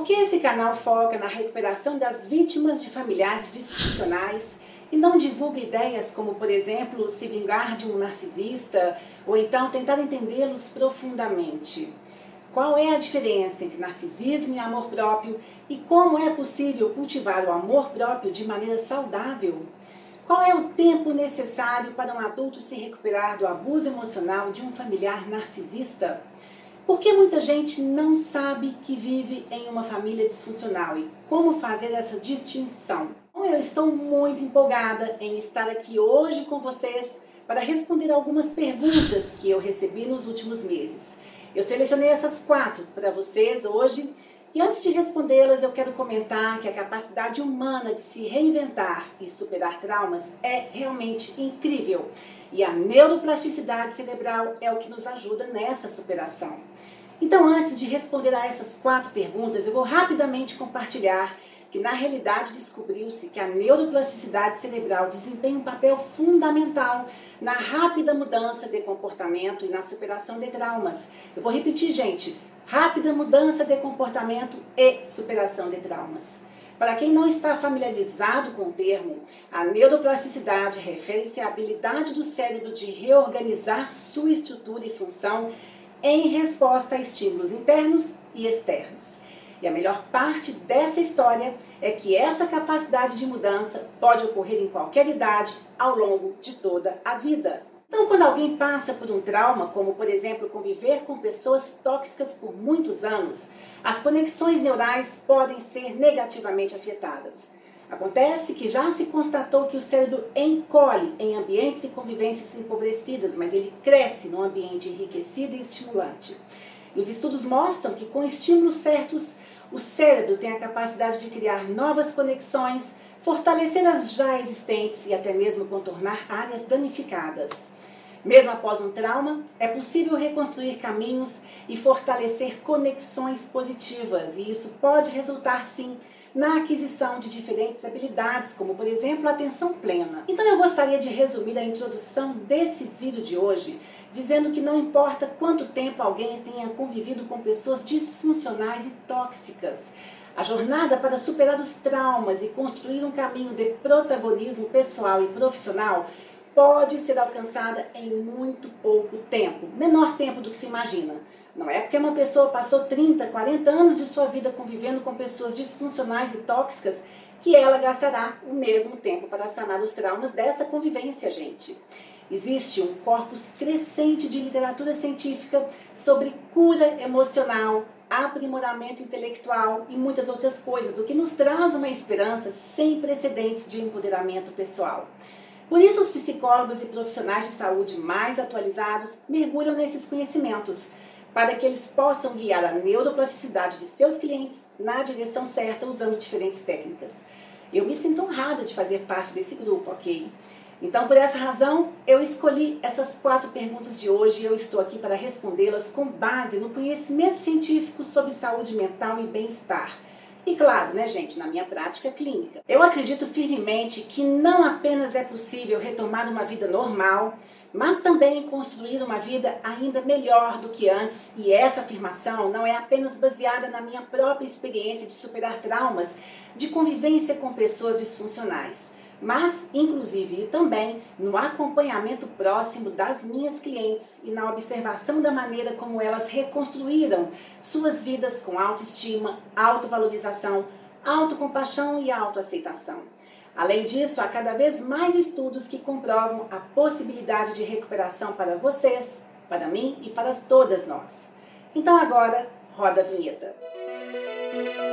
Por que esse canal foca na recuperação das vítimas de familiares disfuncionais e não divulga ideias como, por exemplo, se vingar de um narcisista ou então tentar entendê-los profundamente? Qual é a diferença entre narcisismo e amor próprio e como é possível cultivar o amor próprio de maneira saudável? Qual é o tempo necessário para um adulto se recuperar do abuso emocional de um familiar narcisista? Por que muita gente não sabe que vive em uma família disfuncional e como fazer essa distinção? Bom, eu estou muito empolgada em estar aqui hoje com vocês para responder algumas perguntas que eu recebi nos últimos meses. Eu selecionei essas quatro para vocês hoje e antes de respondê-las, eu quero comentar que a capacidade humana de se reinventar e superar traumas é realmente incrível. E a neuroplasticidade cerebral é o que nos ajuda nessa superação. Então, antes de responder a essas quatro perguntas, eu vou rapidamente compartilhar que na realidade descobriu-se que a neuroplasticidade cerebral desempenha um papel fundamental na rápida mudança de comportamento e na superação de traumas. Eu vou repetir, gente: rápida mudança de comportamento e superação de traumas. Para quem não está familiarizado com o termo, a neuroplasticidade refere-se à habilidade do cérebro de reorganizar sua estrutura e função em resposta a estímulos internos e externos. E a melhor parte dessa história é que essa capacidade de mudança pode ocorrer em qualquer idade ao longo de toda a vida. Então, quando alguém passa por um trauma, como por exemplo conviver com pessoas tóxicas por muitos anos, as conexões neurais podem ser negativamente afetadas. Acontece que já se constatou que o cérebro encolhe em ambientes e convivências empobrecidas, mas ele cresce num ambiente enriquecido e estimulante. E os estudos mostram que com estímulos certos, o cérebro tem a capacidade de criar novas conexões, fortalecer as já existentes e até mesmo contornar áreas danificadas. Mesmo após um trauma, é possível reconstruir caminhos e fortalecer conexões positivas, e isso pode resultar sim na aquisição de diferentes habilidades, como por exemplo a atenção plena. Então eu gostaria de resumir a introdução desse vídeo de hoje, dizendo que não importa quanto tempo alguém tenha convivido com pessoas disfuncionais e tóxicas, a jornada para superar os traumas e construir um caminho de protagonismo pessoal e profissional pode ser alcançada em muito pouco tempo, menor tempo do que se imagina. Não é porque uma pessoa passou 30, 40 anos de sua vida convivendo com pessoas disfuncionais e tóxicas que ela gastará o mesmo tempo para sanar os traumas dessa convivência, gente. Existe um corpus crescente de literatura científica sobre cura emocional, aprimoramento intelectual e muitas outras coisas, o que nos traz uma esperança sem precedentes de empoderamento pessoal. Por isso, os psicólogos e profissionais de saúde mais atualizados mergulham nesses conhecimentos, para que eles possam guiar a neuroplasticidade de seus clientes na direção certa usando diferentes técnicas. Eu me sinto honrada de fazer parte desse grupo, ok? Então, por essa razão, eu escolhi essas quatro perguntas de hoje e eu estou aqui para respondê-las com base no conhecimento científico sobre saúde mental e bem-estar e claro, né, gente, na minha prática clínica. Eu acredito firmemente que não apenas é possível retomar uma vida normal, mas também construir uma vida ainda melhor do que antes. E essa afirmação não é apenas baseada na minha própria experiência de superar traumas de convivência com pessoas disfuncionais mas inclusive também no acompanhamento próximo das minhas clientes e na observação da maneira como elas reconstruíram suas vidas com autoestima, autovalorização, autocompaixão e autoaceitação. Além disso, há cada vez mais estudos que comprovam a possibilidade de recuperação para vocês, para mim e para todas nós. Então agora, roda a vinheta. E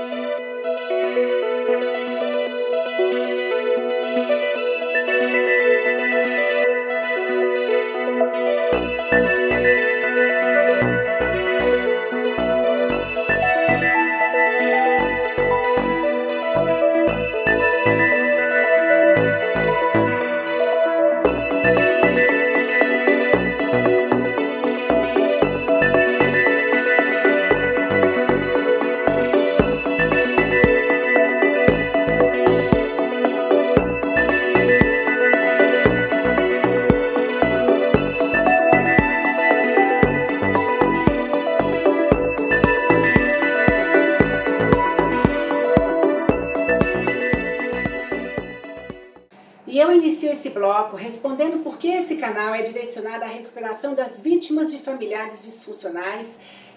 bloco respondendo por que esse canal é direcionado à recuperação das vítimas de familiares disfuncionais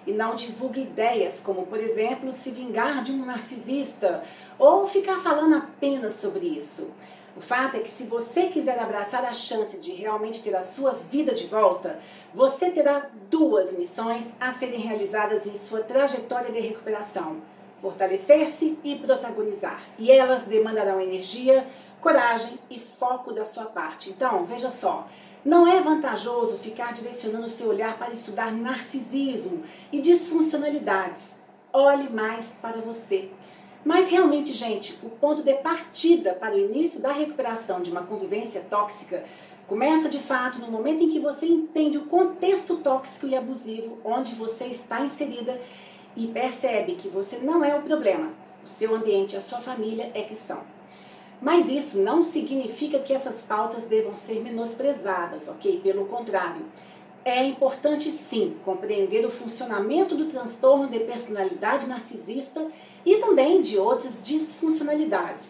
e não divulga ideias como, por exemplo, se vingar de um narcisista ou ficar falando apenas sobre isso. O fato é que se você quiser abraçar a chance de realmente ter a sua vida de volta, você terá duas missões a serem realizadas em sua trajetória de recuperação: fortalecer-se e protagonizar. E elas demandarão energia, coragem e foco da sua parte. Então, veja só, não é vantajoso ficar direcionando seu olhar para estudar narcisismo e disfuncionalidades. Olhe mais para você. Mas realmente, gente, o ponto de partida para o início da recuperação de uma convivência tóxica começa de fato no momento em que você entende o contexto tóxico e abusivo onde você está inserida e percebe que você não é o problema. O seu ambiente a sua família é que são. Mas isso não significa que essas pautas devam ser menosprezadas, ok? Pelo contrário, é importante sim compreender o funcionamento do transtorno de personalidade narcisista e também de outras disfuncionalidades,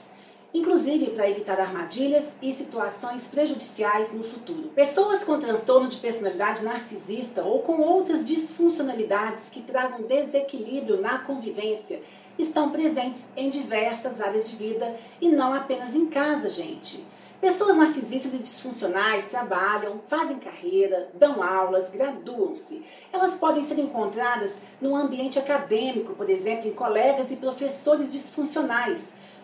inclusive para evitar armadilhas e situações prejudiciais no futuro. Pessoas com transtorno de personalidade narcisista ou com outras disfuncionalidades que tragam desequilíbrio na convivência estão presentes em diversas áreas de vida e não apenas em casa, gente. Pessoas narcisistas e disfuncionais trabalham, fazem carreira, dão aulas, graduam-se. Elas podem ser encontradas no ambiente acadêmico, por exemplo, em colegas e professores disfuncionais,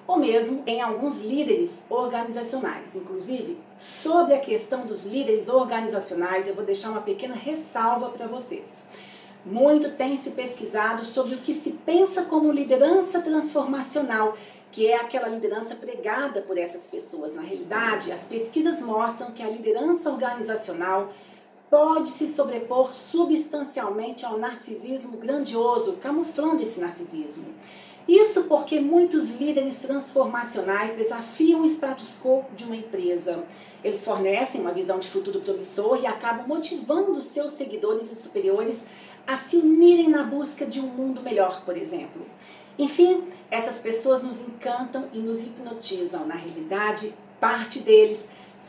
ou mesmo em alguns líderes organizacionais. Inclusive, sobre a questão dos líderes organizacionais, eu vou deixar uma pequena ressalva para vocês. Muito tem se pesquisado sobre o que se pensa como liderança transformacional, que é aquela liderança pregada por essas pessoas. Na realidade, as pesquisas mostram que a liderança organizacional pode se sobrepor substancialmente ao narcisismo grandioso, camuflando esse narcisismo. Isso porque muitos líderes transformacionais desafiam o status quo de uma empresa. Eles fornecem uma visão de futuro promissor e acabam motivando seus seguidores e superiores a se unirem na busca de um mundo melhor, por exemplo. Enfim, essas pessoas nos encantam e nos hipnotizam. Na realidade, parte deles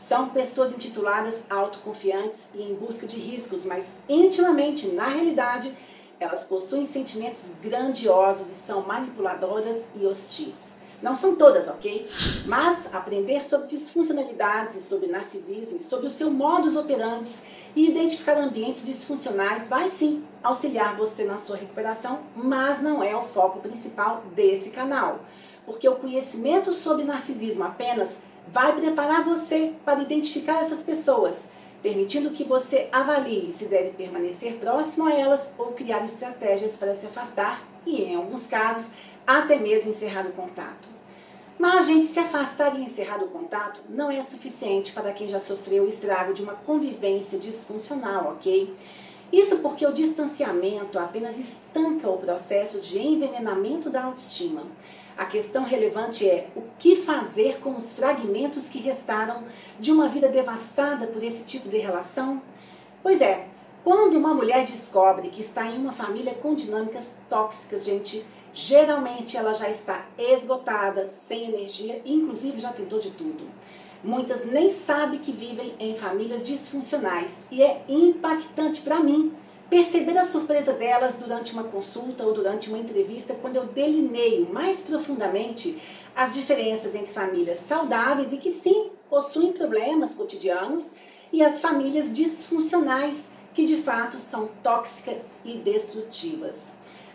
são pessoas intituladas autoconfiantes e em busca de riscos, mas intimamente, na realidade, elas possuem sentimentos grandiosos e são manipuladoras e hostis. Não são todas, ok? Mas aprender sobre disfuncionalidades, sobre narcisismo, sobre o seu modus operandi e identificar ambientes disfuncionais vai sim auxiliar você na sua recuperação, mas não é o foco principal desse canal. Porque o conhecimento sobre narcisismo apenas vai preparar você para identificar essas pessoas, permitindo que você avalie se deve permanecer próximo a elas ou criar estratégias para se afastar e, em alguns casos, até mesmo encerrar o contato. Mas, gente, se afastar e encerrar o contato não é suficiente para quem já sofreu o estrago de uma convivência disfuncional, ok? Isso porque o distanciamento apenas estanca o processo de envenenamento da autoestima. A questão relevante é o que fazer com os fragmentos que restaram de uma vida devastada por esse tipo de relação? Pois é, quando uma mulher descobre que está em uma família com dinâmicas tóxicas, gente, Geralmente ela já está esgotada, sem energia, inclusive já tentou de tudo. Muitas nem sabem que vivem em famílias disfuncionais e é impactante para mim perceber a surpresa delas durante uma consulta ou durante uma entrevista quando eu delineio mais profundamente as diferenças entre famílias saudáveis e que sim possuem problemas cotidianos e as famílias disfuncionais que de fato são tóxicas e destrutivas.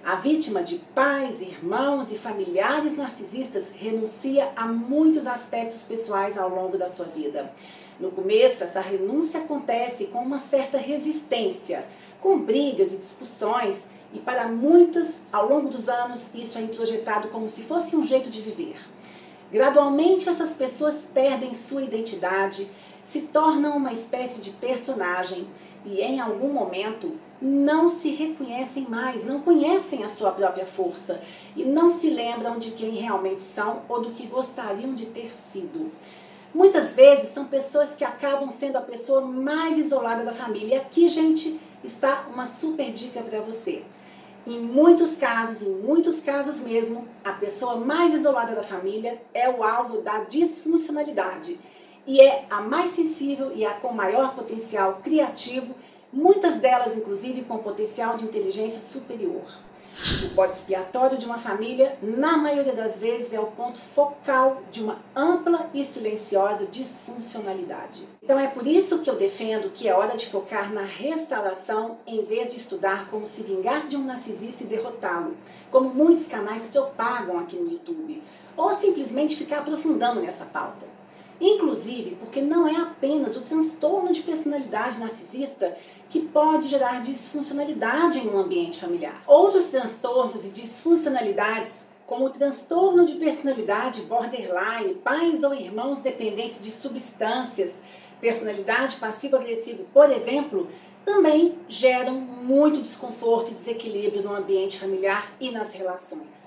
A vítima de pais, irmãos e familiares narcisistas renuncia a muitos aspectos pessoais ao longo da sua vida. No começo, essa renúncia acontece com uma certa resistência, com brigas e discussões, e para muitas, ao longo dos anos, isso é introjetado como se fosse um jeito de viver. Gradualmente, essas pessoas perdem sua identidade, se tornam uma espécie de personagem e, em algum momento, não se reconhecem mais, não conhecem a sua própria força e não se lembram de quem realmente são ou do que gostariam de ter sido. Muitas vezes são pessoas que acabam sendo a pessoa mais isolada da família. E aqui, gente, está uma super dica para você. Em muitos casos, em muitos casos mesmo, a pessoa mais isolada da família é o alvo da disfuncionalidade. e é a mais sensível e a com maior potencial criativo, muitas delas inclusive com potencial de inteligência superior. O bode expiatório de uma família, na maioria das vezes, é o ponto focal de uma ampla e silenciosa disfuncionalidade. Então é por isso que eu defendo que é hora de focar na restauração em vez de estudar como se vingar de um narcisista e derrotá-lo, como muitos canais propagam aqui no YouTube, ou simplesmente ficar aprofundando nessa pauta. Inclusive porque não é apenas o transtorno de personalidade narcisista que pode gerar disfuncionalidade em um ambiente familiar. Outros transtornos e disfuncionalidades, como o transtorno de personalidade borderline, pais ou irmãos dependentes de substâncias, personalidade passivo-agressivo, por exemplo, também geram muito desconforto e desequilíbrio no ambiente familiar e nas relações.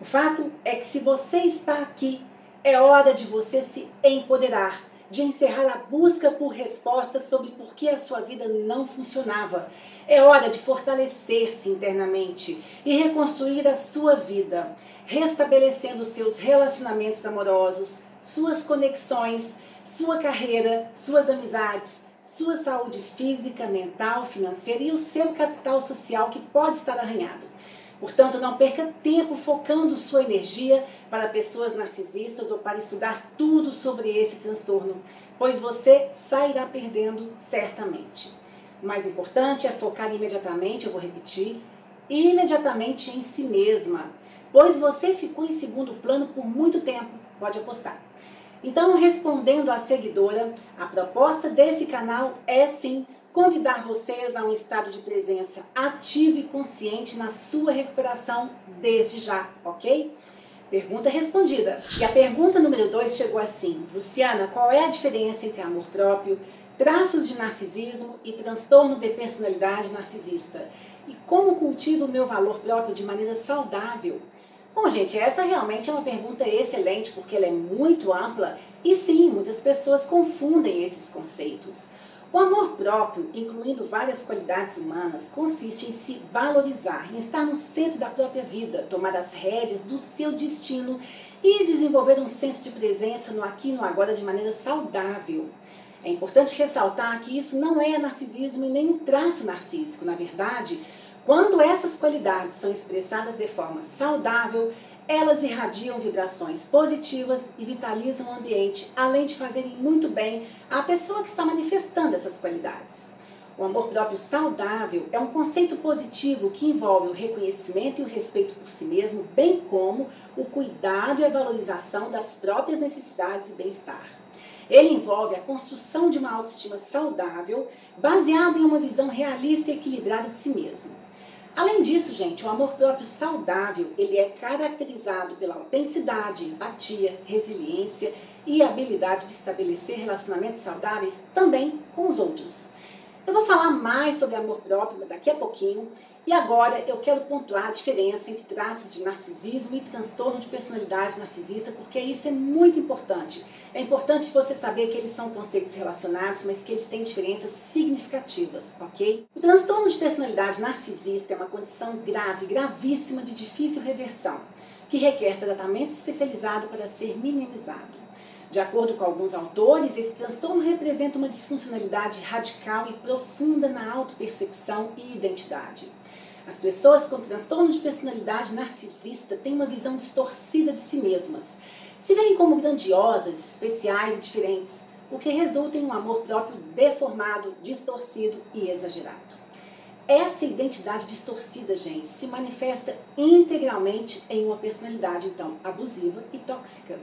O fato é que se você está aqui, é hora de você se empoderar de encerrar a busca por respostas sobre por que a sua vida não funcionava. É hora de fortalecer-se internamente e reconstruir a sua vida, restabelecendo seus relacionamentos amorosos, suas conexões, sua carreira, suas amizades, sua saúde física, mental, financeira e o seu capital social que pode estar arranhado. Portanto, não perca tempo focando sua energia para pessoas narcisistas ou para estudar tudo sobre esse transtorno, pois você sairá perdendo certamente. O mais importante é focar imediatamente, eu vou repetir, imediatamente em si mesma, pois você ficou em segundo plano por muito tempo, pode apostar. Então, respondendo à seguidora, a proposta desse canal é sim convidar vocês a um estado de presença ativo e consciente na sua recuperação desde já, ok? Pergunta respondida. E a pergunta número 2 chegou assim: Luciana, qual é a diferença entre amor próprio, traços de narcisismo e transtorno de personalidade narcisista? E como cultivo o meu valor próprio de maneira saudável? Bom, gente, essa realmente é uma pergunta excelente porque ela é muito ampla e sim, muitas pessoas confundem esses conceitos. O amor próprio, incluindo várias qualidades humanas, consiste em se valorizar, em estar no centro da própria vida, tomar as rédeas do seu destino e desenvolver um senso de presença no aqui e no agora de maneira saudável. É importante ressaltar que isso não é narcisismo e nem um traço narcísico. Na verdade, quando essas qualidades são expressadas de forma saudável, elas irradiam vibrações positivas e vitalizam o ambiente, além de fazerem muito bem à pessoa que está manifestando essas qualidades. O amor próprio saudável é um conceito positivo que envolve o reconhecimento e o respeito por si mesmo, bem como o cuidado e a valorização das próprias necessidades e bem-estar. Ele envolve a construção de uma autoestima saudável, baseada em uma visão realista e equilibrada de si mesmo. Além disso, gente, o amor próprio saudável, ele é caracterizado pela autenticidade, empatia, resiliência e habilidade de estabelecer relacionamentos saudáveis também com os outros. Eu vou falar mais sobre amor próprio daqui a pouquinho, e agora eu quero pontuar a diferença entre traços de narcisismo e transtorno de personalidade narcisista, porque isso é muito importante. É importante você saber que eles são conceitos relacionados, mas que eles têm diferenças significativas, ok? O transtorno de personalidade narcisista é uma condição grave, gravíssima de difícil reversão, que requer tratamento especializado para ser minimizado. De acordo com alguns autores, esse transtorno representa uma disfuncionalidade radical e profunda na autopercepção e identidade. As pessoas com transtorno de personalidade narcisista têm uma visão distorcida de si mesmas. Se veem como grandiosas, especiais e diferentes, o que resulta em um amor próprio deformado, distorcido e exagerado. Essa identidade distorcida, gente, se manifesta integralmente em uma personalidade, então, abusiva e tóxica.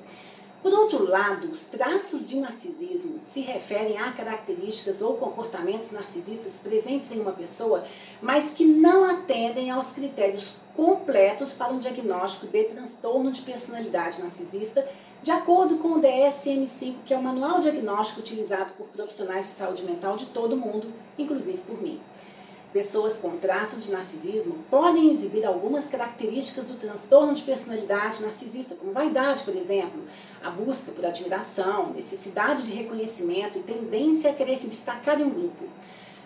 Por outro lado, os traços de narcisismo se referem a características ou comportamentos narcisistas presentes em uma pessoa, mas que não atendem aos critérios completos para um diagnóstico de transtorno de personalidade narcisista, de acordo com o DSM-5, que é o manual diagnóstico utilizado por profissionais de saúde mental de todo o mundo, inclusive por mim. Pessoas com traços de narcisismo podem exibir algumas características do transtorno de personalidade narcisista, como vaidade, por exemplo, a busca por admiração, necessidade de reconhecimento e tendência a querer se destacar em um grupo.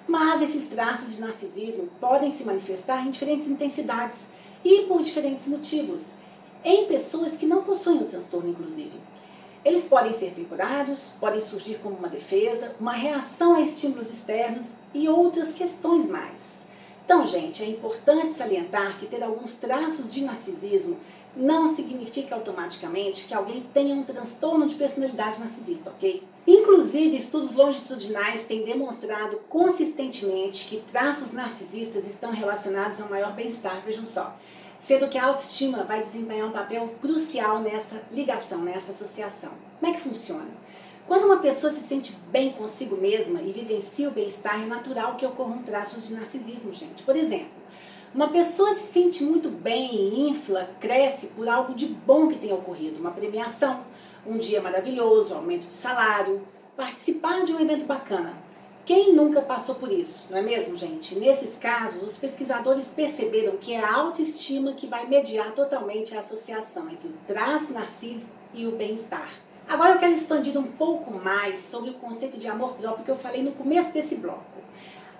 Mas esses traços de narcisismo podem se manifestar em diferentes intensidades e por diferentes motivos, em pessoas que não possuem o transtorno, inclusive. Eles podem ser temporários, podem surgir como uma defesa, uma reação a estímulos externos e outras questões mais. Então, gente, é importante salientar que ter alguns traços de narcisismo não significa automaticamente que alguém tenha um transtorno de personalidade narcisista, ok? Inclusive, estudos longitudinais têm demonstrado consistentemente que traços narcisistas estão relacionados ao maior bem-estar, vejam só sendo que a autoestima vai desempenhar um papel crucial nessa ligação, nessa associação. Como é que funciona? Quando uma pessoa se sente bem consigo mesma e vivencia o bem-estar, é natural que ocorram traços de narcisismo, gente. Por exemplo, uma pessoa se sente muito bem, infla, cresce por algo de bom que tenha ocorrido, uma premiação, um dia maravilhoso, um aumento de salário, participar de um evento bacana. Quem nunca passou por isso, não é mesmo, gente? Nesses casos, os pesquisadores perceberam que é a autoestima que vai mediar totalmente a associação entre o traço narcísico e o bem-estar. Agora eu quero expandir um pouco mais sobre o conceito de amor próprio que eu falei no começo desse bloco.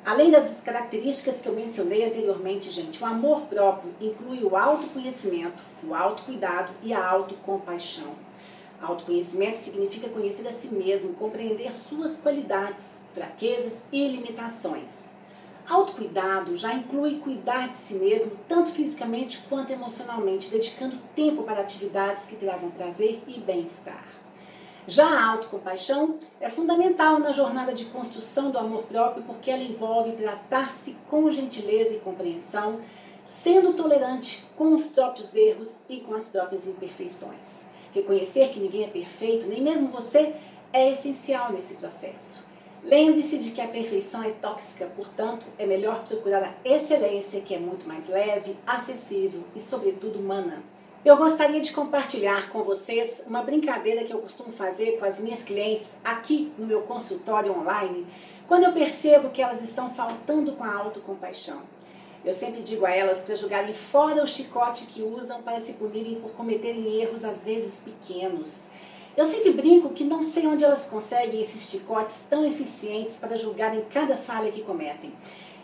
Além das características que eu mencionei anteriormente, gente, o amor próprio inclui o autoconhecimento, o autocuidado e a autocompaixão. Autoconhecimento significa conhecer a si mesmo, compreender suas qualidades, fraquezas e limitações. Autocuidado já inclui cuidar de si mesmo, tanto fisicamente quanto emocionalmente, dedicando tempo para atividades que tragam prazer e bem-estar. Já a autocompaixão é fundamental na jornada de construção do amor próprio porque ela envolve tratar-se com gentileza e compreensão, sendo tolerante com os próprios erros e com as próprias imperfeições. Reconhecer que ninguém é perfeito, nem mesmo você, é essencial nesse processo. Lembre-se de que a perfeição é tóxica, portanto, é melhor procurar a excelência, que é muito mais leve, acessível e, sobretudo, humana. Eu gostaria de compartilhar com vocês uma brincadeira que eu costumo fazer com as minhas clientes aqui no meu consultório online, quando eu percebo que elas estão faltando com a autocompaixão. Eu sempre digo a elas para jogarem fora o chicote que usam para se punirem por cometerem erros às vezes pequenos. Eu sempre brinco que não sei onde elas conseguem esses chicotes tão eficientes para julgarem cada falha que cometem.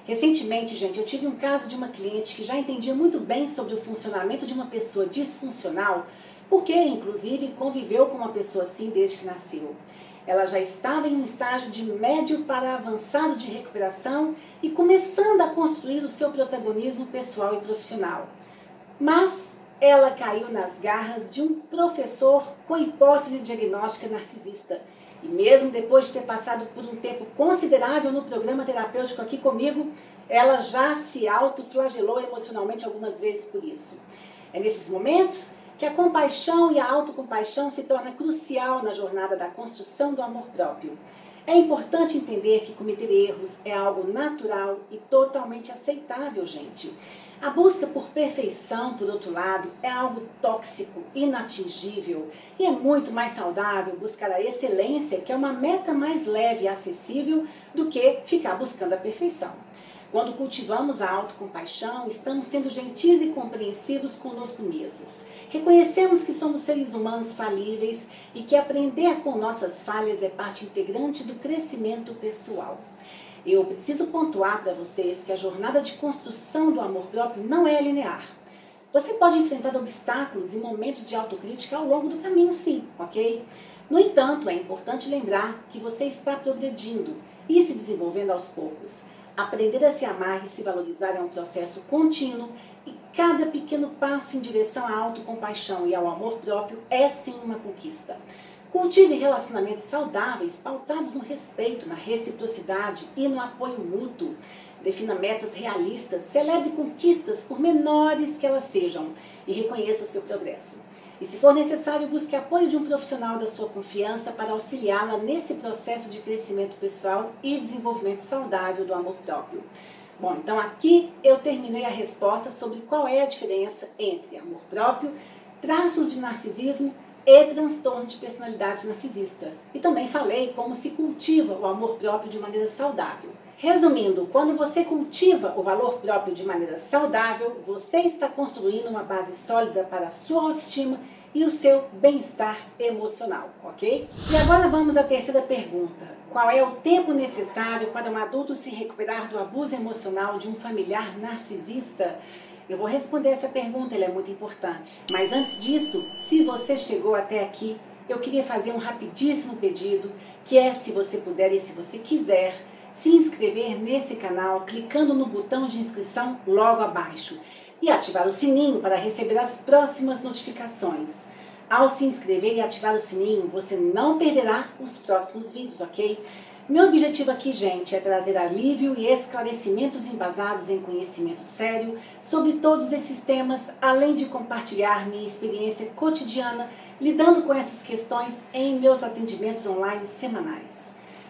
Recentemente, gente, eu tive um caso de uma cliente que já entendia muito bem sobre o funcionamento de uma pessoa disfuncional, porque, inclusive, conviveu com uma pessoa assim desde que nasceu. Ela já estava em um estágio de médio para avançado de recuperação e começando a construir o seu protagonismo pessoal e profissional. Mas ela caiu nas garras de um professor com hipótese diagnóstica narcisista. E mesmo depois de ter passado por um tempo considerável no programa terapêutico aqui comigo, ela já se autoflagelou emocionalmente algumas vezes por isso. É nesses momentos que a compaixão e a autocompaixão se torna crucial na jornada da construção do amor próprio. É importante entender que cometer erros é algo natural e totalmente aceitável, gente. A busca por perfeição, por outro lado, é algo tóxico, inatingível e é muito mais saudável buscar a excelência, que é uma meta mais leve e acessível, do que ficar buscando a perfeição. Quando cultivamos a autocompaixão, estamos sendo gentis e compreensivos conosco mesmos. Reconhecemos que somos seres humanos falíveis e que aprender com nossas falhas é parte integrante do crescimento pessoal. Eu preciso pontuar para vocês que a jornada de construção do amor próprio não é linear. Você pode enfrentar obstáculos e momentos de autocrítica ao longo do caminho, sim, ok? No entanto, é importante lembrar que você está progredindo e se desenvolvendo aos poucos. Aprender a se amar e se valorizar é um processo contínuo e cada pequeno passo em direção à autocompaixão e ao amor próprio é sim uma conquista. Cultive relacionamentos saudáveis, pautados no respeito, na reciprocidade e no apoio mútuo. Defina metas realistas, celebre conquistas, por menores que elas sejam, e reconheça o seu progresso. E se for necessário, busque apoio de um profissional da sua confiança para auxiliá-la nesse processo de crescimento pessoal e desenvolvimento saudável do amor próprio. Bom, então aqui eu terminei a resposta sobre qual é a diferença entre amor próprio, traços de narcisismo e transtorno de personalidade narcisista. E também falei como se cultiva o amor próprio de maneira saudável. Resumindo, quando você cultiva o valor próprio de maneira saudável, você está construindo uma base sólida para a sua autoestima e o seu bem-estar emocional, ok? E agora vamos à terceira pergunta. Qual é o tempo necessário para um adulto se recuperar do abuso emocional de um familiar narcisista? Eu vou responder essa pergunta, ela é muito importante. Mas antes disso, se você chegou até aqui, eu queria fazer um rapidíssimo pedido, que é se você puder e se você quiser, se inscrever nesse canal clicando no botão de inscrição logo abaixo e ativar o sininho para receber as próximas notificações. Ao se inscrever e ativar o sininho, você não perderá os próximos vídeos, ok? Meu objetivo aqui, gente, é trazer alívio e esclarecimentos embasados em conhecimento sério sobre todos esses temas, além de compartilhar minha experiência cotidiana lidando com essas questões em meus atendimentos online semanais.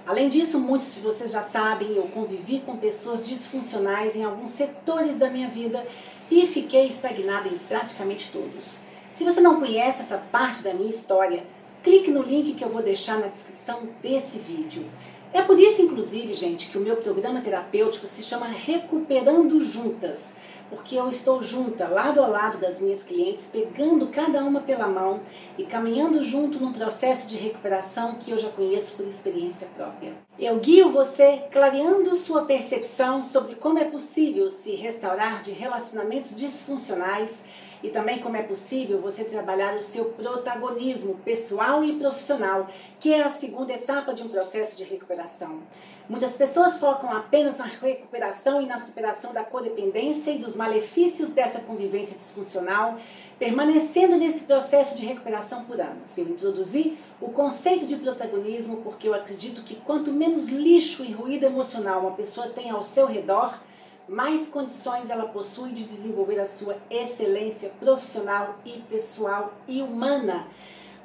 Além disso, muitos de vocês já sabem, eu convivi com pessoas disfuncionais em alguns setores da minha vida e fiquei estagnada em praticamente todos. Se você não conhece essa parte da minha história, clique no link que eu vou deixar na descrição desse vídeo. É por isso, inclusive, gente, que o meu programa terapêutico se chama Recuperando Juntas, porque eu estou junta, lado a lado das minhas clientes, pegando cada uma pela mão e caminhando junto num processo de recuperação que eu já conheço por experiência própria. Eu guio você clareando sua percepção sobre como é possível se restaurar de relacionamentos disfuncionais e também como é possível você trabalhar o seu protagonismo pessoal e profissional, que é a segunda etapa de um processo de recuperação. Muitas pessoas focam apenas na recuperação e na superação da codependência e dos malefícios dessa convivência disfuncional, permanecendo nesse processo de recuperação por anos. Eu introduzi o conceito de protagonismo porque eu acredito que quanto menos lixo e ruído emocional uma pessoa tem ao seu redor, mais condições ela possui de desenvolver a sua excelência profissional e pessoal e humana.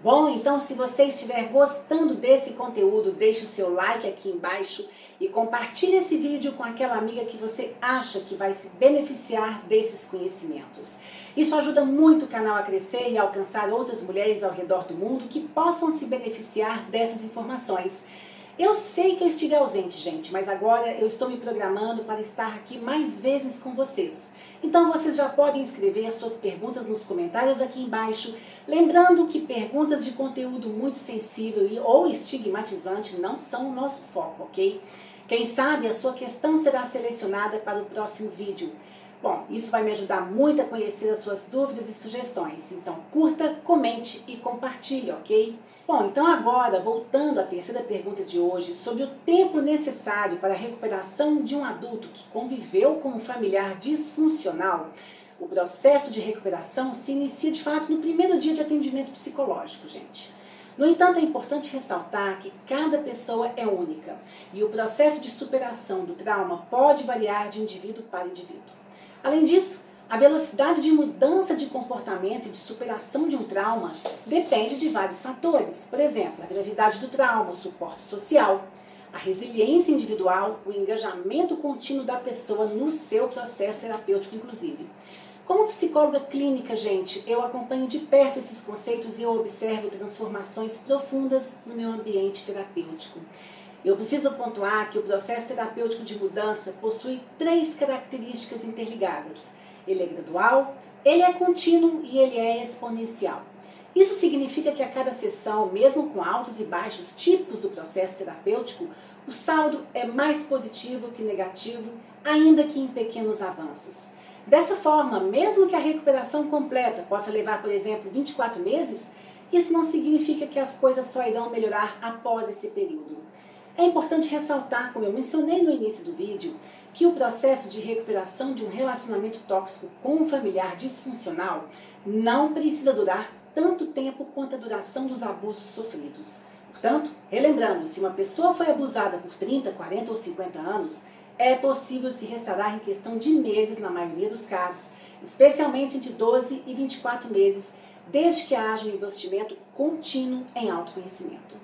Bom, então se você estiver gostando desse conteúdo, deixe o seu like aqui embaixo e compartilhe esse vídeo com aquela amiga que você acha que vai se beneficiar desses conhecimentos. Isso ajuda muito o canal a crescer e a alcançar outras mulheres ao redor do mundo que possam se beneficiar dessas informações. Eu sei que eu estive ausente, gente, mas agora eu estou me programando para estar aqui mais vezes com vocês. Então vocês já podem escrever as suas perguntas nos comentários aqui embaixo, lembrando que perguntas de conteúdo muito sensível e ou estigmatizante não são o nosso foco, ok? Quem sabe a sua questão será selecionada para o próximo vídeo. Bom, isso vai me ajudar muito a conhecer as suas dúvidas e sugestões. Então, curta, comente e compartilhe, ok? Bom, então agora, voltando à terceira pergunta de hoje, sobre o tempo necessário para a recuperação de um adulto que conviveu com um familiar disfuncional, o processo de recuperação se inicia de fato no primeiro dia de atendimento psicológico, gente. No entanto, é importante ressaltar que cada pessoa é única e o processo de superação do trauma pode variar de indivíduo para indivíduo. Além disso, a velocidade de mudança de comportamento e de superação de um trauma depende de vários fatores. Por exemplo, a gravidade do trauma, o suporte social, a resiliência individual, o engajamento contínuo da pessoa no seu processo terapêutico, inclusive. Como psicóloga clínica, gente, eu acompanho de perto esses conceitos e eu observo transformações profundas no meu ambiente terapêutico. Eu preciso pontuar que o processo terapêutico de mudança possui três características interligadas. Ele é gradual, ele é contínuo e ele é exponencial. Isso significa que a cada sessão, mesmo com altos e baixos típicos do processo terapêutico, o saldo é mais positivo que negativo, ainda que em pequenos avanços. Dessa forma, mesmo que a recuperação completa possa levar, por exemplo, 24 meses, isso não significa que as coisas só irão melhorar após esse período. É importante ressaltar, como eu mencionei no início do vídeo, que o processo de recuperação de um relacionamento tóxico com um familiar disfuncional não precisa durar tanto tempo quanto a duração dos abusos sofridos. Portanto, relembrando, se uma pessoa foi abusada por 30, 40 ou 50 anos, é possível se restaurar em questão de meses na maioria dos casos, especialmente entre 12 e 24 meses, desde que haja um investimento contínuo em autoconhecimento.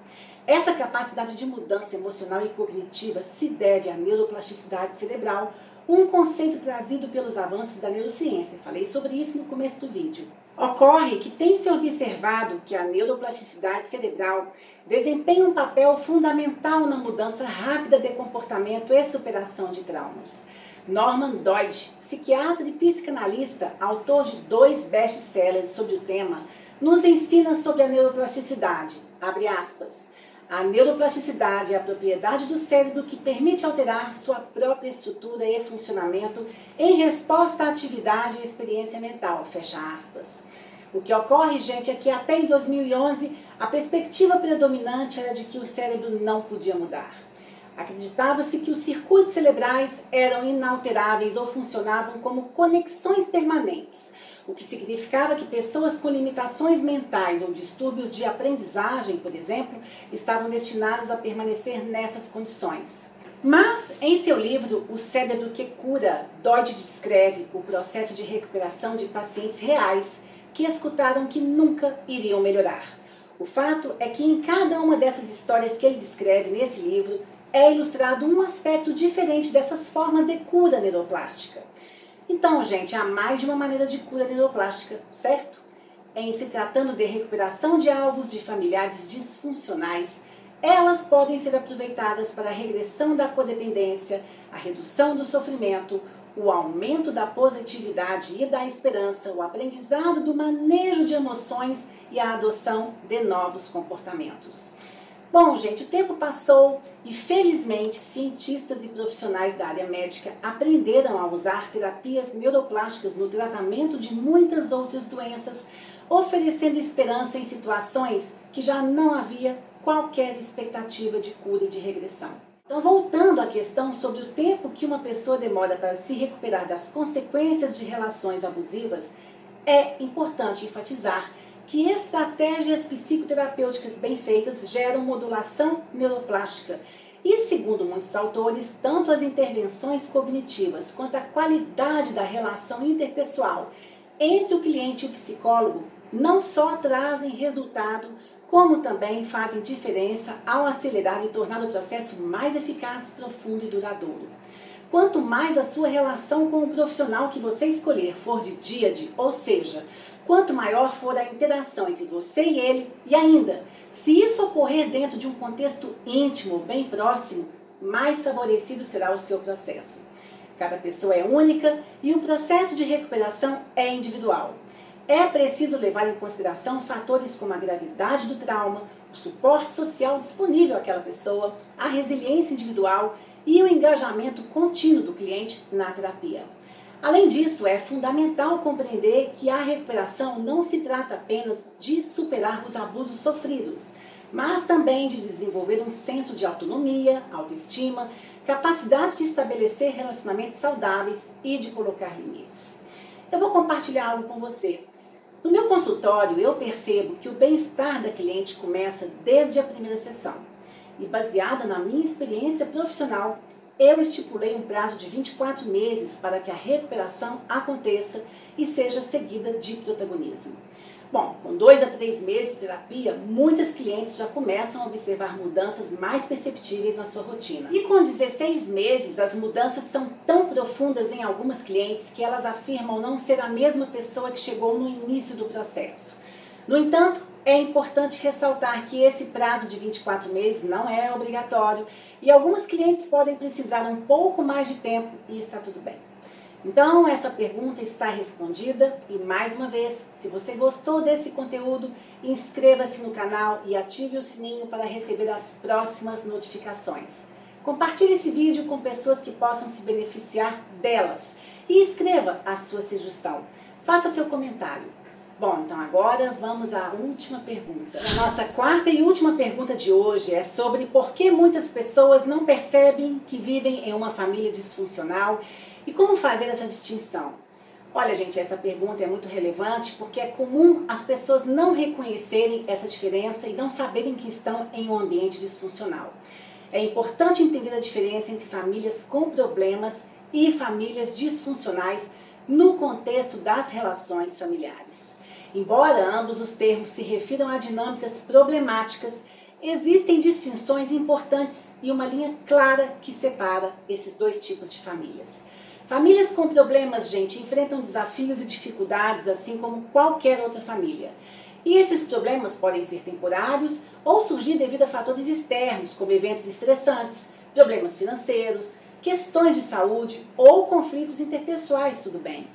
Essa capacidade de mudança emocional e cognitiva se deve à neuroplasticidade cerebral, um conceito trazido pelos avanços da neurociência. Falei sobre isso no começo do vídeo. Ocorre que tem se observado que a neuroplasticidade cerebral desempenha um papel fundamental na mudança rápida de comportamento e superação de traumas. Norman Doidge, psiquiatra e psicanalista, autor de dois best-sellers sobre o tema, nos ensina sobre a neuroplasticidade. Abre aspas. A neuroplasticidade é a propriedade do cérebro que permite alterar sua própria estrutura e funcionamento em resposta à atividade e experiência mental. Fecha aspas. O que ocorre, gente, é que até em 2011 a perspectiva predominante era de que o cérebro não podia mudar. Acreditava-se que os circuitos cerebrais eram inalteráveis ou funcionavam como conexões permanentes, o que significava que pessoas com limitações mentais ou distúrbios de aprendizagem, por exemplo, estavam destinadas a permanecer nessas condições. Mas, em seu livro O Cérebro que Cura, Dodge descreve o processo de recuperação de pacientes reais que escutaram que nunca iriam melhorar. O fato é que em cada uma dessas histórias que ele descreve nesse livro, é ilustrado um aspecto diferente dessas formas de cura neuroplástica. Então, gente, há mais de uma maneira de cura neuroplástica, certo? Em se tratando de recuperação de alvos de familiares disfuncionais, elas podem ser aproveitadas para a regressão da codependência, a redução do sofrimento, o aumento da positividade e da esperança, o aprendizado do manejo de emoções e a adoção de novos comportamentos. Bom, gente, o tempo passou e felizmente cientistas e profissionais da área médica aprenderam a usar terapias neuroplásticas no tratamento de muitas outras doenças, oferecendo esperança em situações que já não havia qualquer expectativa de cura e de regressão. Então, voltando à questão sobre o tempo que uma pessoa demora para se recuperar das consequências de relações abusivas, é importante enfatizar que estratégias psicoterapêuticas bem feitas geram modulação neuroplástica. E, segundo muitos autores, tanto as intervenções cognitivas quanto a qualidade da relação interpessoal entre o cliente e o psicólogo não só trazem resultado, como também fazem diferença ao acelerar e tornar o processo mais eficaz, profundo e duradouro. Quanto mais a sua relação com o profissional que você escolher for de díade, ou seja, quanto maior for a interação entre você e ele, e ainda, se isso ocorrer dentro de um contexto íntimo, bem próximo, mais favorecido será o seu processo. Cada pessoa é única e o processo de recuperação é individual. É preciso levar em consideração fatores como a gravidade do trauma, o suporte social disponível àquela pessoa, a resiliência individual e o engajamento contínuo do cliente na terapia. Além disso, é fundamental compreender que a recuperação não se trata apenas de superar os abusos sofridos, mas também de desenvolver um senso de autonomia, autoestima, capacidade de estabelecer relacionamentos saudáveis e de colocar limites. Eu vou compartilhar algo com você. No meu consultório, eu percebo que o bem-estar da cliente começa desde a primeira sessão e baseada na minha experiência profissional, eu estipulei um prazo de 24 meses para que a recuperação aconteça e seja seguida de protagonismo. Bom, com dois a três meses de terapia, muitas clientes já começam a observar mudanças mais perceptíveis na sua rotina. E com 16 meses, as mudanças são tão profundas em algumas clientes que elas afirmam não ser a mesma pessoa que chegou no início do processo. No entanto, é importante ressaltar que esse prazo de 24 meses não é obrigatório e algumas clientes podem precisar um pouco mais de tempo e está tudo bem. Então, essa pergunta está respondida e mais uma vez, se você gostou desse conteúdo, inscreva-se no canal e ative o sininho para receber as próximas notificações. Compartilhe esse vídeo com pessoas que possam se beneficiar delas e escreva a sua sugestão. Faça seu comentário. Bom, então agora vamos à última pergunta. A nossa quarta e última pergunta de hoje é sobre por que muitas pessoas não percebem que vivem em uma família disfuncional e como fazer essa distinção. Olha, gente, essa pergunta é muito relevante porque é comum as pessoas não reconhecerem essa diferença e não saberem que estão em um ambiente disfuncional. É importante entender a diferença entre famílias com problemas e famílias disfuncionais no contexto das relações familiares. Embora ambos os termos se refiram a dinâmicas problemáticas, existem distinções importantes e uma linha clara que separa esses dois tipos de famílias. Famílias com problemas, gente, enfrentam desafios e dificuldades assim como qualquer outra família. E esses problemas podem ser temporários ou surgir devido a fatores externos, como eventos estressantes, problemas financeiros, questões de saúde ou conflitos interpessoais, tudo bem.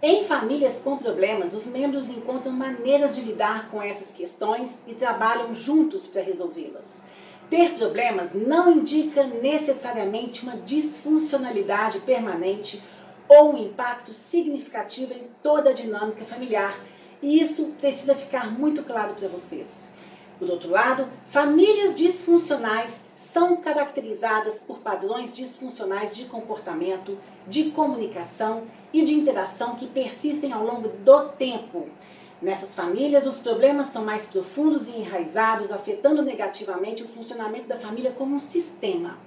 Em famílias com problemas, os membros encontram maneiras de lidar com essas questões e trabalham juntos para resolvê-las. Ter problemas não indica necessariamente uma disfuncionalidade permanente ou um impacto significativo em toda a dinâmica familiar, e isso precisa ficar muito claro para vocês. Por outro lado, famílias disfuncionais são caracterizadas por padrões disfuncionais de comportamento, de comunicação e de interação que persistem ao longo do tempo. Nessas famílias, os problemas são mais profundos e enraizados, afetando negativamente o funcionamento da família como um sistema.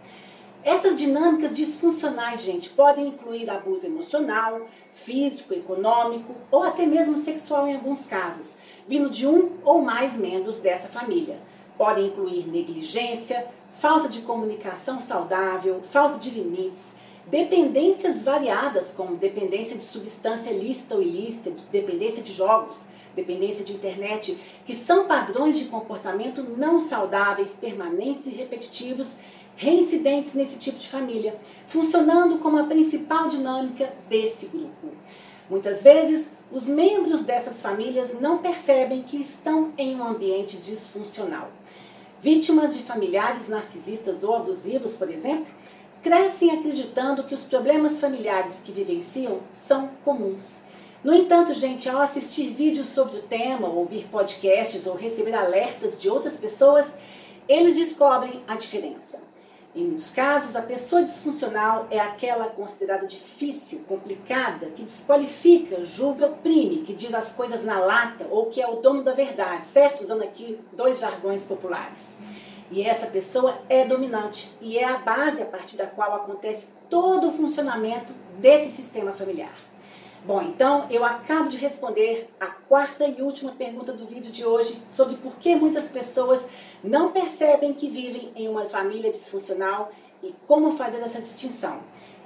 Essas dinâmicas disfuncionais, gente, podem incluir abuso emocional, físico, econômico ou até mesmo sexual em alguns casos, vindo de um ou mais membros dessa família. Podem incluir negligência, falta de comunicação saudável, falta de limites, dependências variadas, como dependência de substância lícita ou ilícita, dependência de jogos, dependência de internet, que são padrões de comportamento não saudáveis, permanentes e repetitivos reincidentes nesse tipo de família, funcionando como a principal dinâmica desse grupo. Muitas vezes, os membros dessas famílias não percebem que estão em um ambiente disfuncional. Vítimas de familiares narcisistas ou abusivos, por exemplo, crescem acreditando que os problemas familiares que vivenciam são comuns. No entanto, gente, ao assistir vídeos sobre o tema, ouvir podcasts ou receber alertas de outras pessoas, eles descobrem a diferença. Em muitos casos, a pessoa disfuncional é aquela considerada difícil, complicada, que desqualifica, julga, oprime, que diz as coisas na lata ou que é o dono da verdade, certo? Usando aqui dois jargões populares. E essa pessoa é dominante e é a base a partir da qual acontece todo o funcionamento desse sistema familiar. Bom, então eu acabo de responder a quarta e última pergunta do vídeo de hoje sobre por que muitas pessoas não percebem que vivem em uma família disfuncional e como fazer essa distinção.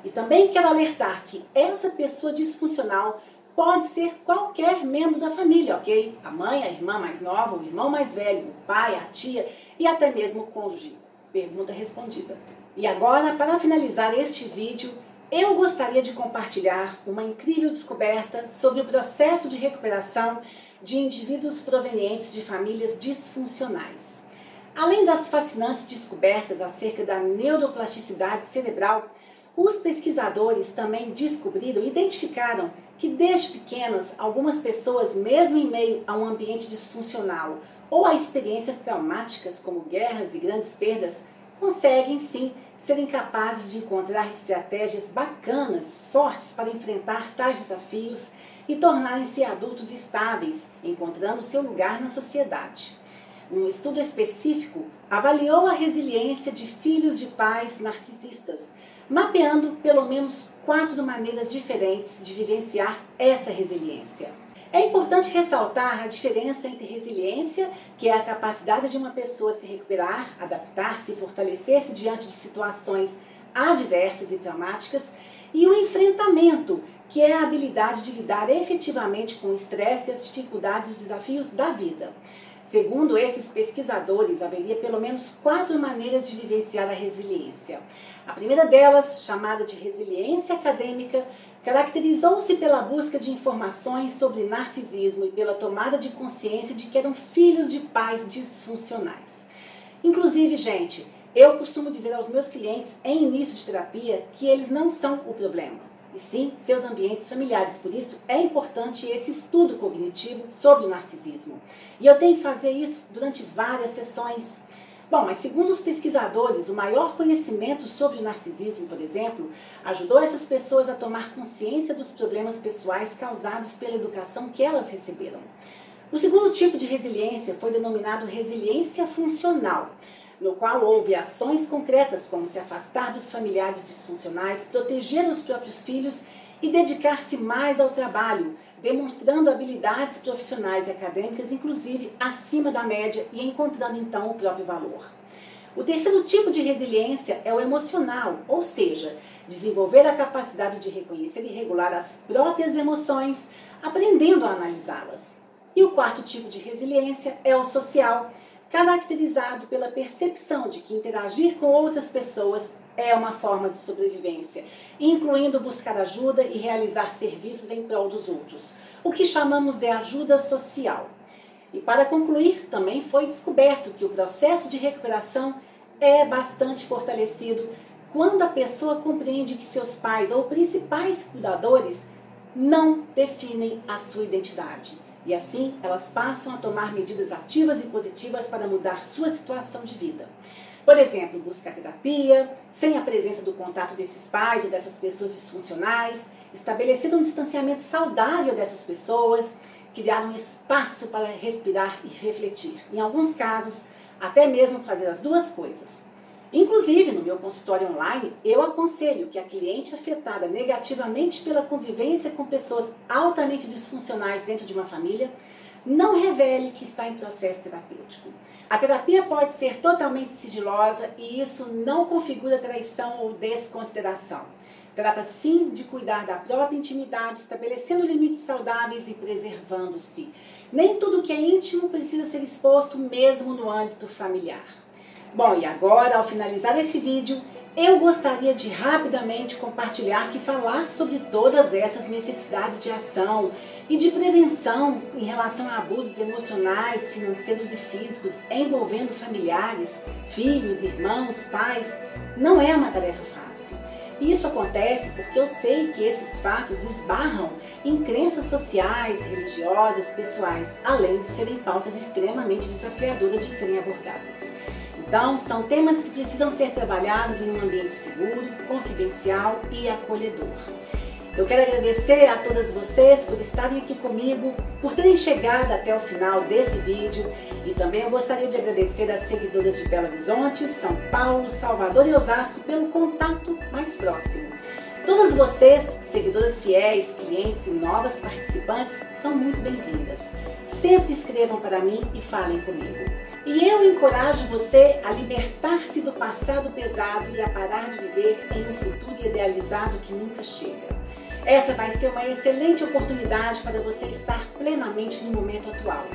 E também quero alertar que essa pessoa disfuncional pode ser qualquer membro da família, ok? A mãe, a irmã mais nova, o irmão mais velho, o pai, a tia e até mesmo o cônjuge. Pergunta respondida. E agora, para finalizar este vídeo, eu gostaria de compartilhar uma incrível descoberta sobre o processo de recuperação de indivíduos provenientes de famílias disfuncionais. Além das fascinantes descobertas acerca da neuroplasticidade cerebral, os pesquisadores também descobriram e identificaram que desde pequenas algumas pessoas, mesmo em meio a um ambiente disfuncional ou a experiências traumáticas como guerras e grandes perdas, conseguem sim serem capazes de encontrar estratégias bacanas, fortes para enfrentar tais desafios e tornarem-se adultos estáveis, encontrando seu lugar na sociedade. Um estudo específico avaliou a resiliência de filhos de pais narcisistas, mapeando pelo menos quatro maneiras diferentes de vivenciar essa resiliência. É importante ressaltar a diferença entre resiliência, que é a capacidade de uma pessoa se recuperar, adaptar-se e fortalecer-se diante de situações adversas e traumáticas, e o enfrentamento, que é a habilidade de lidar efetivamente com o estresse, as dificuldades e os desafios da vida. Segundo esses pesquisadores, haveria pelo menos quatro maneiras de vivenciar a resiliência. A primeira delas, chamada de resiliência acadêmica, caracterizou-se pela busca de informações sobre narcisismo e pela tomada de consciência de que eram filhos de pais disfuncionais. Inclusive, gente, eu costumo dizer aos meus clientes em início de terapia que eles não são o problema e sim seus ambientes familiares. Por isso é importante esse estudo cognitivo sobre o narcisismo. E eu tenho que fazer isso durante várias sessões. Bom, mas segundo os pesquisadores, o maior conhecimento sobre o narcisismo, por exemplo, ajudou essas pessoas a tomar consciência dos problemas pessoais causados pela educação que elas receberam. O segundo tipo de resiliência foi denominado resiliência funcional no qual houve ações concretas como se afastar dos familiares disfuncionais, proteger os próprios filhos e dedicar-se mais ao trabalho, demonstrando habilidades profissionais e acadêmicas, inclusive acima da média e encontrando então o próprio valor. O terceiro tipo de resiliência é o emocional, ou seja, desenvolver a capacidade de reconhecer e regular as próprias emoções, aprendendo a analisá-las. E o quarto tipo de resiliência é o social, caracterizado pela percepção de que interagir com outras pessoas é uma forma de sobrevivência, incluindo buscar ajuda e realizar serviços em prol dos outros, o que chamamos de ajuda social. E para concluir, também foi descoberto que o processo de recuperação é bastante fortalecido quando a pessoa compreende que seus pais ou principais cuidadores não definem a sua identidade E assim, elas passam a tomar medidas ativas e positivas para mudar sua situação de vida. Por exemplo, buscar terapia, sem a presença do contato desses pais ou dessas pessoas disfuncionais, estabelecer um distanciamento saudável dessas pessoas, criar um espaço para respirar e refletir. Em alguns casos, até mesmo fazer as duas coisas. Inclusive, no meu consultório online, eu aconselho que a cliente afetada negativamente pela convivência com pessoas altamente disfuncionais dentro de uma família não revele que está em processo terapêutico. A terapia pode ser totalmente sigilosa e isso não configura traição ou desconsideração. Trata sim de cuidar da própria intimidade, estabelecendo limites saudáveis e preservando-se. Nem tudo que é íntimo precisa ser exposto mesmo no âmbito familiar. Bom, e agora, ao finalizar esse vídeo, eu gostaria de rapidamente compartilhar que falar sobre todas essas necessidades de ação e de prevenção em relação a abusos emocionais, financeiros e físicos envolvendo familiares, filhos, irmãos, pais, não é uma tarefa fácil. E isso acontece porque eu sei que esses fatos esbarram em crenças sociais, religiosas, pessoais, além de serem pautas extremamente desafiadoras de serem abordadas. Então, são temas que precisam ser trabalhados em um ambiente seguro, confidencial e acolhedor. Eu quero agradecer a todas vocês por estarem aqui comigo, por terem chegado até o final desse vídeo e também eu gostaria de agradecer às seguidoras de Belo Horizonte, São Paulo, Salvador e Osasco pelo contato mais próximo. Todas vocês, seguidoras fiéis, clientes e novas participantes, são muito bem-vindas. Sempre escrevam para mim e falem comigo. E eu encorajo você a libertar-se do passado pesado e a parar de viver em um futuro idealizado que nunca chega. Essa vai ser uma excelente oportunidade para você estar plenamente no momento atual.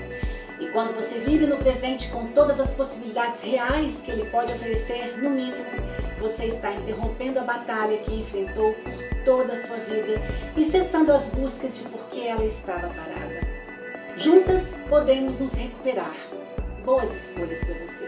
E quando você vive no presente com todas as possibilidades reais que ele pode oferecer, no mínimo, você está interrompendo a batalha que enfrentou por toda a sua vida e cessando as buscas de por que ela estava parada. Juntas podemos nos recuperar. Boas escolhas para você.